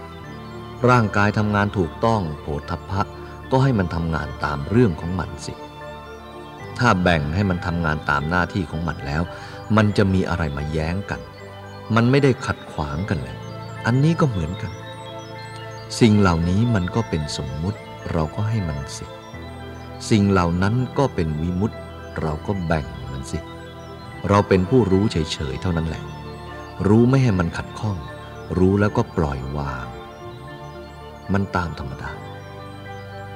ร่างกายทำงานถูกต้องโผฏฐะก็ให้มันทำงานตามเรื่องของมันสิ ถ้าแบ่งให้มันทำงานตามหน้าที่ของมันแล้ว มันจะมีอะไรมาแย้งกัน มันไม่ได้ขัดขวางกันเลย อันนี้ก็เหมือนกัน สิ่งเหล่านี้มันก็เป็นสมมุติเราก็ให้มันสิ สิ่งเหล่านั้นก็เป็นวิมุตติเราก็แบ่งมันสิ เราเป็นผู้รู้เฉยๆเท่านั้นแหละ รู้ไม่ให้มันขัดข้อง รู้แล้วก็ปล่อยวาง มันตามธรรมดา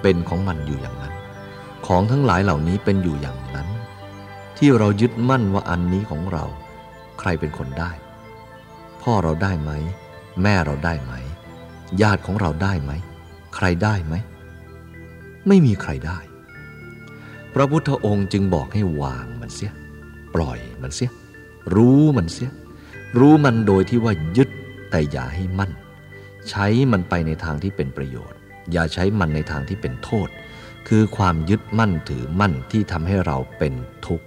เป็นของมันอยู่อย่างนั้น ของทั้งหลายเหล่านี้เป็นอยู่อย่างนั้น ที่เรายึดมั่นว่าอันนี้ของเรา ใครเป็นคนได้ พ่อเราได้ไหม แม่เราได้ไหม ญาติของเราได้ไหม ใครได้ไหม ไม่มีใครได้ พระพุทธองค์จึงบอกให้วางมันเสีย ปล่อยมันเสีย รู้มันเสีย รู้มันโดยที่ว่ายึดแต่อย่าให้มั่น ใช้มันไปในทางที่เป็นประโยชน์ อย่าใช้มันในทางที่เป็นโทษ คือความยึดมั่นถือมั่นที่ทำให้เราเป็นทุกข์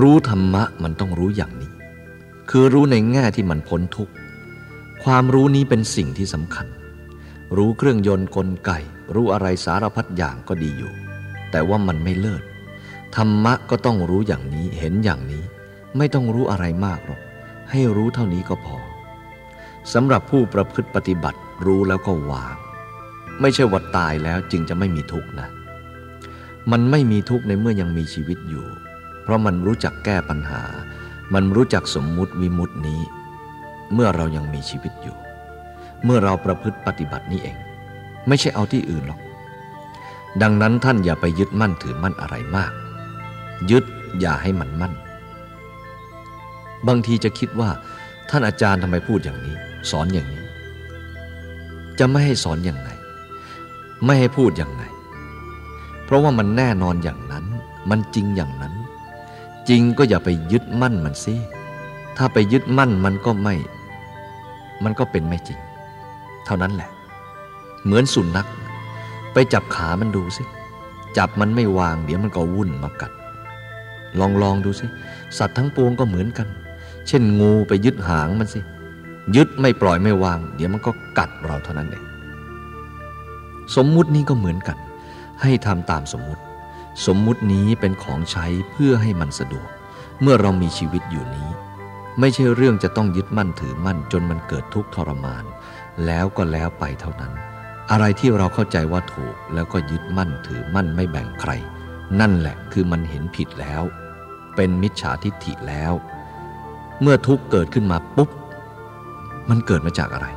รู้ธรรมะมันต้องรู้อย่างนี้ คือรู้ในแง่ที่มันพ้นทุกข์ ความรู้นี้เป็นสิ่งที่สำคัญ รู้เครื่องยนต์กลไก รู้อะไรสารพัดอย่างก็ดีอยู่ แต่ว่ามันไม่เลิศธรรมะก็ต้องรู้อย่างนี้เห็นอย่างนี้ ไม่ต้องรู้อะไรมากหรอก ให้รู้เท่านี้ก็พอสำหรับผู้ประพฤติปฏิบัติรู้แล้วก็วาง ไม่ใช่ว่าตายแล้วจึงจะไม่มีทุกข์นะ มันไม่มีทุกข์ในเมื่อยังมีชีวิตอยู่ เพราะมันรู้จักแก้ปัญหา มันรู้จักสมมุติวิมุตินี้ เมื่อเรายังมีชีวิตอยู่ เมื่อเราประพฤติปฏิบัตินี้เอง ไม่ใช่เอาที่อื่นหรอก ดังนั้นท่านอย่าไปยึดมั่นถือมั่นอะไรมาก ยึดอย่าให้มันมั่น บางทีจะคิดว่า ท่านอาจารย์ทำไมพูดอย่างนี้ สอนอย่างนี้ จะไม่ให้สอนอย่างไงไม่ให้พูดอย่างไงเพราะว่ามันแน่นอนอย่างนั้น มันจริงอย่างนั้น จริงก็อย่าไปยึดมั่นมันสิถ้าไปยึดมั่นมันก็ไม่ มันก็เป็นไม่จริง เท่านั้นแหละ เหมือนสุนัขไปจับขามันดูสิ จับมันไม่วางเดี๋ยวมันก็วุ่นมากัด ลองลองดูสิ สัตว์ทั้งปวงก็เหมือนกัน เช่นงูไปยึดหางมันสิ ยึดไม่ปล่อยไม่วาง เดี๋ยวมันก็กัดเราเท่านั้นเองสมมุตินี้ก็เหมือนกัน ให้ทำตามสมมุติ สมมุตินี้เป็นของใช้เพื่อให้มันสะดวก เมื่อเรามีชีวิตอยู่นี้ ไม่ใช่เรื่องจะต้องยึดมั่นถือมั่นจนมันเกิดทุกข์ทรมาน แล้วก็แล้วไปเท่านั้น อะไรที่เราเข้าใจว่าถูกแล้วก็ยึดมั่นถือมั่นไม่แบ่งใคร นั่นแหละคือมันเห็นผิดแล้ว เป็นมิจฉาทิฏฐิแล้ว เมื่อทุกข์เกิดขึ้นมาปุ๊บ มันเกิดมาจากอะไร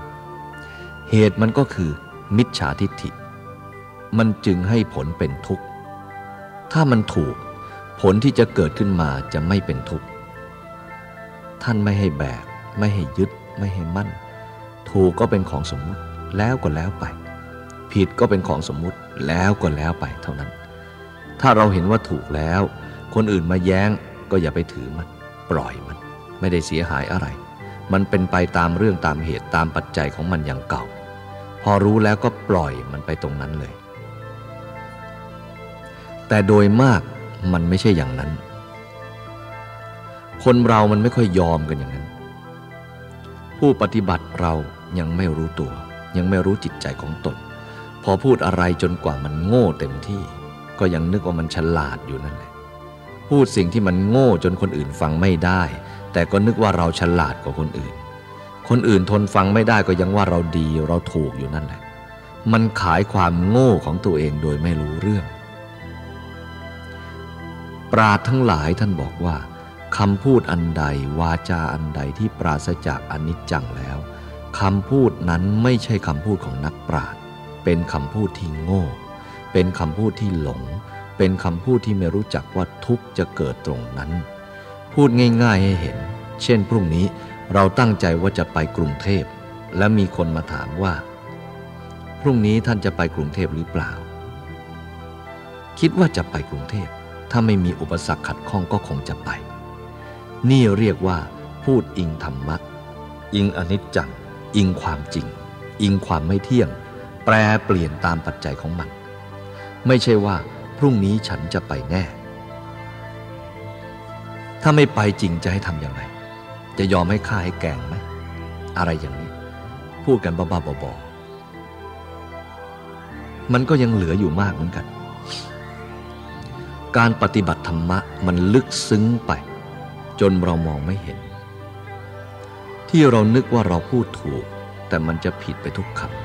เหตุมันก็คือ มิจฉาทิฏฐิ มันจึงให้ผลเป็นทุกข์ ถ้ามันถูก ผลที่จะเกิดขึ้นมาจะไม่เป็นทุกข์ ท่านไม่ให้แบก ไม่ให้ยึด ไม่ให้มั่น ถูกก็เป็นของสมมุติแล้วก็แล้วไป ผิดก็เป็นของสมมุติแล้วก็แล้วไปเท่านั้น ถ้าเราเห็นว่าถูกแล้ว คนอื่นมาแย้งก็อย่าไปถือมัน ปล่อยมัน ไม่ได้เสียหายอะไร มันเป็นไปตามเรื่องตามเหตุตามปัจจัยของมันอย่างเก่า พอรู้แล้วก็ปล่อยมันไปตรงนั้นเลย แต่โดยมากมันไม่ใช่อย่างนั้น คนเรามันไม่ค่อยยอมกันอย่างนั้น ผู้ปฏิบัติเรายังไม่รู้ตัว ยังไม่รู้จิตใจของตน อพูดอะไรจนกว่ามันโง่เต็มที่ ก็ยังนึกว่ามันฉลาดอยู่นั่นแหละ พูดสิ่งที่มันโง่จนคนอื่นฟังไม่ได้ แต่ก็นึกว่าเราฉลาดกว่าคนอื่น คนอื่นทนฟังไม่ได้ก็ยังว่าเราดีเราถูกอยู่นั่นแหละ มันขายความโง่ของตัวเองโดยไม่รู้เรื่อง ปราดทั้งหลายท่านบอกว่าคำพูดอันใดวาจาอันใดที่ปราศจากอนิจจังแล้วคำพูดนั้นไม่ใช่คำพูดของนักปราด เป็นคำพูดที่โง่ เป็นคำพูดที่หลง เป็นคำพูดที่ไม่รู้จักว่าทุกจะเกิดตรงนั้น พูดง่ายๆให้เห็น เช่นพรุ่งนี้เราตั้งใจว่าจะไปกรุงเทพ และมีคนมาถามว่า พรุ่งนี้ท่านจะไปกรุงเทพหรือเปล่า คิดว่าจะไปกรุงเทพ ถ้าไม่มีอุปสรรคขัดข้องก็คงจะไป นี่เรียกว่า พูดอิงธรรมะ อิงอนิจจัง อิงความจริง อิงความไม่เที่ยง รเปลี่ยนตามปัจจัยของมัน ไม่ใช่ว่าพรุ่งนี้ฉันจะไปแน่ ถ้าไม่ไปจริงจะให้ทำอย่างไร จะยอมให้ข้าให้แกงไหมอะไรอย่างนี้ พูดกันบ้าๆบอๆมันก็ยังเหลืออยู่มากเหมือนกัน การปฏิบัติธรรมะมันลึกซึ้งไป จนเรามองไม่เห็น ที่เรานึกว่าเราพูดถูก แต่มันจะผิดไปทุกคำ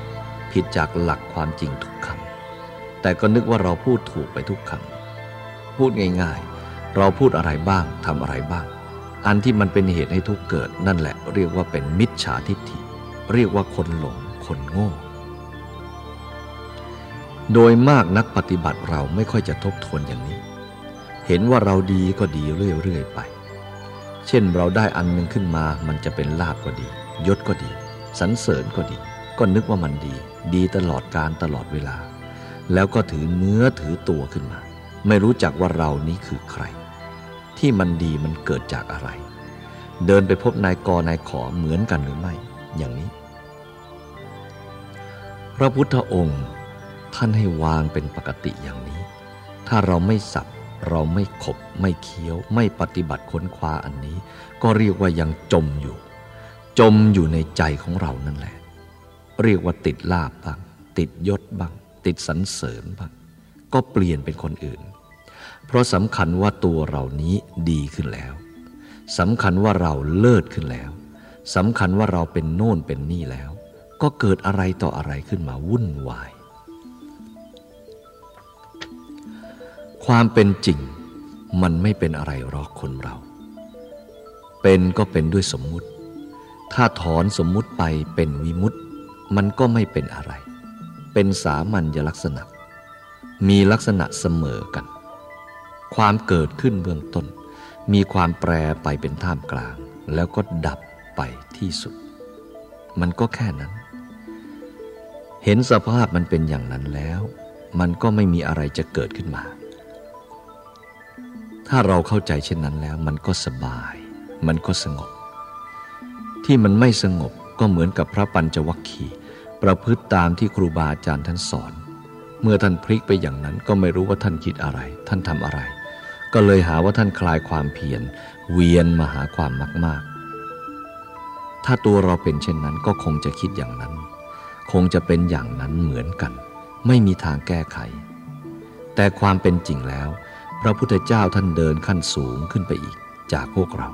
ผิดจากหลักความจริงทุกคำแต่ก็นึกว่าเราพูดถูกไปทุกคำพูดง่ายๆ เราพูดอะไรบ้างทำอะไรบ้าง อันที่มันเป็นเหตุให้ทุกเกิดนั่นแหละเรียกว่าเป็นมิจฉาทิฏฐิ เรียกว่าคนหลงคนโง่ โดยมากนักปฏิบัติเราไม่ค่อยจะทบทวนอย่างนี้ เห็นว่าเราดีก็ดีเรื่อยๆไป เช่นเราได้อันหนึ่งขึ้นมามันจะเป็นลาบก็ดี ยศก็ดี สรรเสริญก็ดี ก็นึกว่ามันดี ดีตลอดการตลอดเวลา แล้วก็ถือเนื้อถือตัวขึ้นมา ไม่รู้จักว่าเรานี้คือใคร ที่มันดีมันเกิดจากอะไร เดินไปพบนายกนายขอเหมือนกันหรือไม่ อย่างนี้ พระพุทธองค์ท่านให้วางเป็นปกติอย่างนี้ ถ้าเราไม่สับเราไม่ขบไม่เคี้ยว ไม่ปฏิบัติค้นคว้าอันนี้ ก็เรียกว่ายังจมอยู่ จมอยู่ในใจของเรานั่นแหละ เรียกว่าติดลาบบ้าง ติดยศบ้าง ติดสรรเสริญบ้าง ก็เปลี่ยนเป็นคนอื่น เพราะสำคัญว่าตัวเรานี้ดีขึ้นแล้วสำคัญว่าเราเลิศขึ้นแล้วสำคัญว่าเราเป็นโน่นเป็นนี่แล้ว ก็เกิดอะไรต่ออะไรขึ้นมาวุ่นวาย ความเป็นจริง มันไม่เป็นอะไรหรอกคนเรา เป็นก็เป็นด้วยสมมุติ ถ้าถอนสมมุติไปเป็นวิมุติ มันก็ไม่เป็นอะไร เป็นสามัญลักษณะ มีลักษณะเสมอกัน ความเกิดขึ้นเบื้องต้น มีความแปรไปเป็นท่ามกลาง แล้วก็ดับไปที่สุด มันก็แค่นั้น เห็นสภาพมันเป็นอย่างนั้นแล้ว มันก็ไม่มีอะไรจะเกิดขึ้นมา ถ้าเราเข้าใจเช่นนั้นแล้ว มันก็สบาย มันก็สงบ ที่มันไม่สงบ ก็เหมือนกับพระปัญจวัคคีย์ประพฤติตามที่ครูบาอาจารย์ท่านสอน เมื่อท่านพลิกไปอย่างนั้นก็ไม่รู้ว่าท่านคิดอะไร ท่านทำอะไร ก็เลยหาว่าท่านคลายความเพียรเวียนมาหาความมาก ๆ ถ้าตัวเราเป็นเช่นนั้นก็คงจะคิดอย่างนั้น คงจะเป็นอย่างนั้นเหมือนกัน ไม่มีทางแก้ไข แต่ความเป็นจริงแล้ว พระพุทธเจ้าท่านเดินขั้นสูงขึ้นไปอีกจากพวกเรา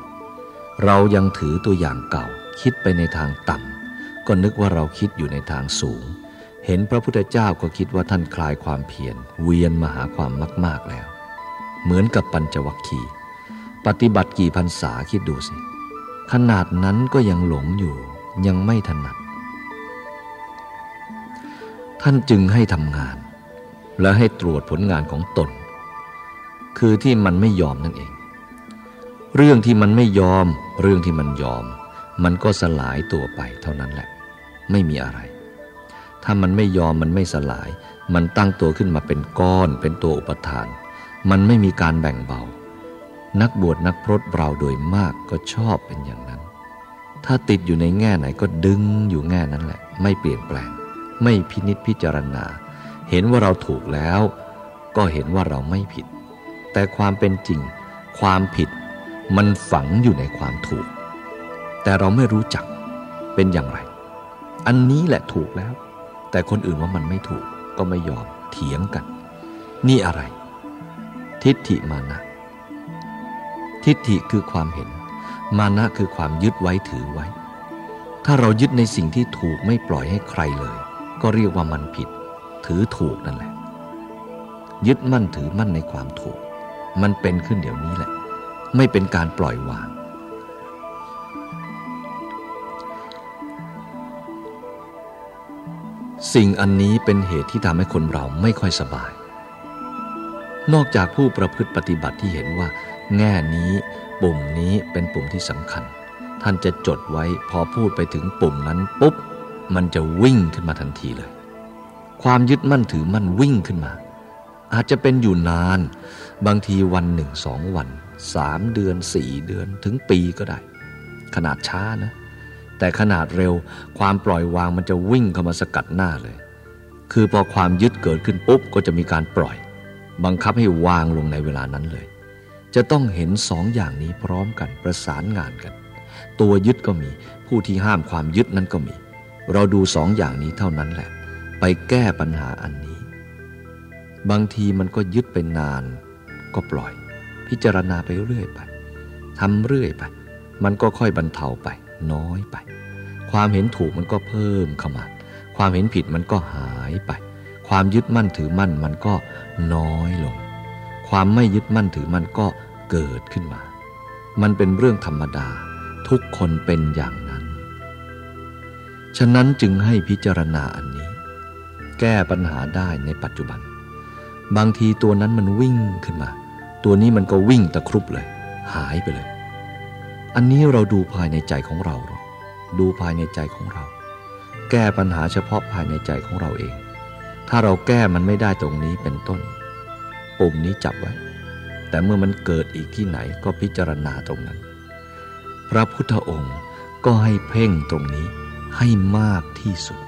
เรายังถือตัวอย่างเก่า คิดไปในทางต่ำก็นึกว่าเราคิดอยู่ในทางสูง เห็นพระพุทธเจ้าก็คิดว่าท่านคลายความเพียรเวียนมาหาความมาก ๆแล้ว เหมือนกับปัญจวัคคีย์ปฏิบัติกี่พรรษาคิดดูสิ ขนาดนั้นก็ยังหลงอยู่ยังไม่ถนัด ท่านจึงให้ทำงาน และให้ตรวจผลงานของตน คือที่มันไม่ยอมนั่นเอง เรื่องที่มันไม่ยอม เรื่องที่มันยอม มันก็สลายตัวไปเท่านั้นแหละ ไม่มีอะไร ถ้ามันไม่ยอมมันไม่สลาย มันตั้งตัวขึ้นมาเป็นก้อนเป็นตัวอุปทาน มันไม่มีการแบ่งเบา นักบวชนักพรตเราโดยมากก็ชอบเป็นอย่างนั้น ถ้าติดอยู่ในแง่ไหนก็ดึงอยู่แง่นั้นแหละ ไม่เปลี่ยนแปลง ไม่พินิษพิจารณา เห็นว่าเราถูกแล้ว ก็เห็นว่าเราไม่ผิด แต่ความเป็นจริง ความผิด มันฝังอยู่ในความถูก แต่เราไม่รู้จักเป็นอย่างไร อันนี้แหละถูกแล้ว แต่คนอื่นว่ามันไม่ถูกก็ไม่ยอมเถียงกัน นี่อะไร ทิฏฐิมานะ ทิฏฐิคือความเห็น มานะคือความยึดไว้ถือไว้ ถ้าเรายึดในสิ่งที่ถูกไม่ปล่อยให้ใครเลย ก็เรียกว่ามันผิด ถือถูกนั่นแหละ ยึดมั่นถือมั่นในความถูก มันเป็นขึ้นเดี๋ยวนี้แหละ ไม่เป็นการปล่อยวาง สิ่งอันนี้เป็นเหตุที่ทำให้คนเราไม่ค่อยสบาย นอกจากผู้ประพฤติปฏิบัติที่เห็นว่า แง่นี้ปุ่มนี้เป็นปุ่มที่สำคัญ ท่านจะจดไว้พอพูดไปถึงปุ่มนั้นปุ๊บ มันจะวิ่งขึ้นมาทันทีเลย ความยึดมั่นถือมั่นวิ่งขึ้นมา อาจจะเป็นอยู่นาน บางทีวันหนึ่งสองวันสามเดือนสี่เดือนถึงปีก็ได้ ขนาดช้านะ แต่ขนาดเร็วความปล่อยวางมันจะวิ่งเข้ามาสกัดหน้าเลย คือพอความยึดเกิดขึ้นปุ๊บก็จะมีการปล่อย บังคับให้วางลงในเวลานั้นเลย จะต้องเห็นสองอย่างนี้พร้อมกันประสานงานกัน ตัวยึดก็มีผู้ที่ห้ามความยึดนั้นก็มี เราดูสองอย่างนี้เท่านั้นแหละ ไปแก้ปัญหาอันนี้ บางทีมันก็ยึดไปนาน ก็ปล่อย พิจารณาไปเรื่อยไปทำเรื่อยไป มันก็ค่อยบรรเทาไป น้อยไป ความเห็นถูกมันก็เพิ่มเข้ามา ความเห็นผิดมันก็หายไป ความยึดมั่นถือมั่นมันก็น้อยลง ความไม่ยึดมั่นถือมั่นก็เกิดขึ้นมา มันเป็นเรื่องธรรมดา ทุกคนเป็นอย่างนั้น ฉะนั้นจึงให้พิจารณาอันนี้ แก้ปัญหาได้ในปัจจุบัน บางทีตัวนั้นมันวิ่งขึ้นมา ตัวนี้มันก็วิ่งตะครุบเลย หายไปเลย อันนี้เราดูภายในใจของเรา ดูภายในใจของเรา แก้ปัญหาเฉพาะภายในใจของเราเอง ถ้าเราแก้มันไม่ได้ตรงนี้เป็นต้นปุ่มนี้จับไว้ แต่เมื่อมันเกิดอีกที่ไหนก็พิจารณาตรงนั้น พระพุทธองค์ก็ให้เพ่งตรงนี้ให้มากที่สุด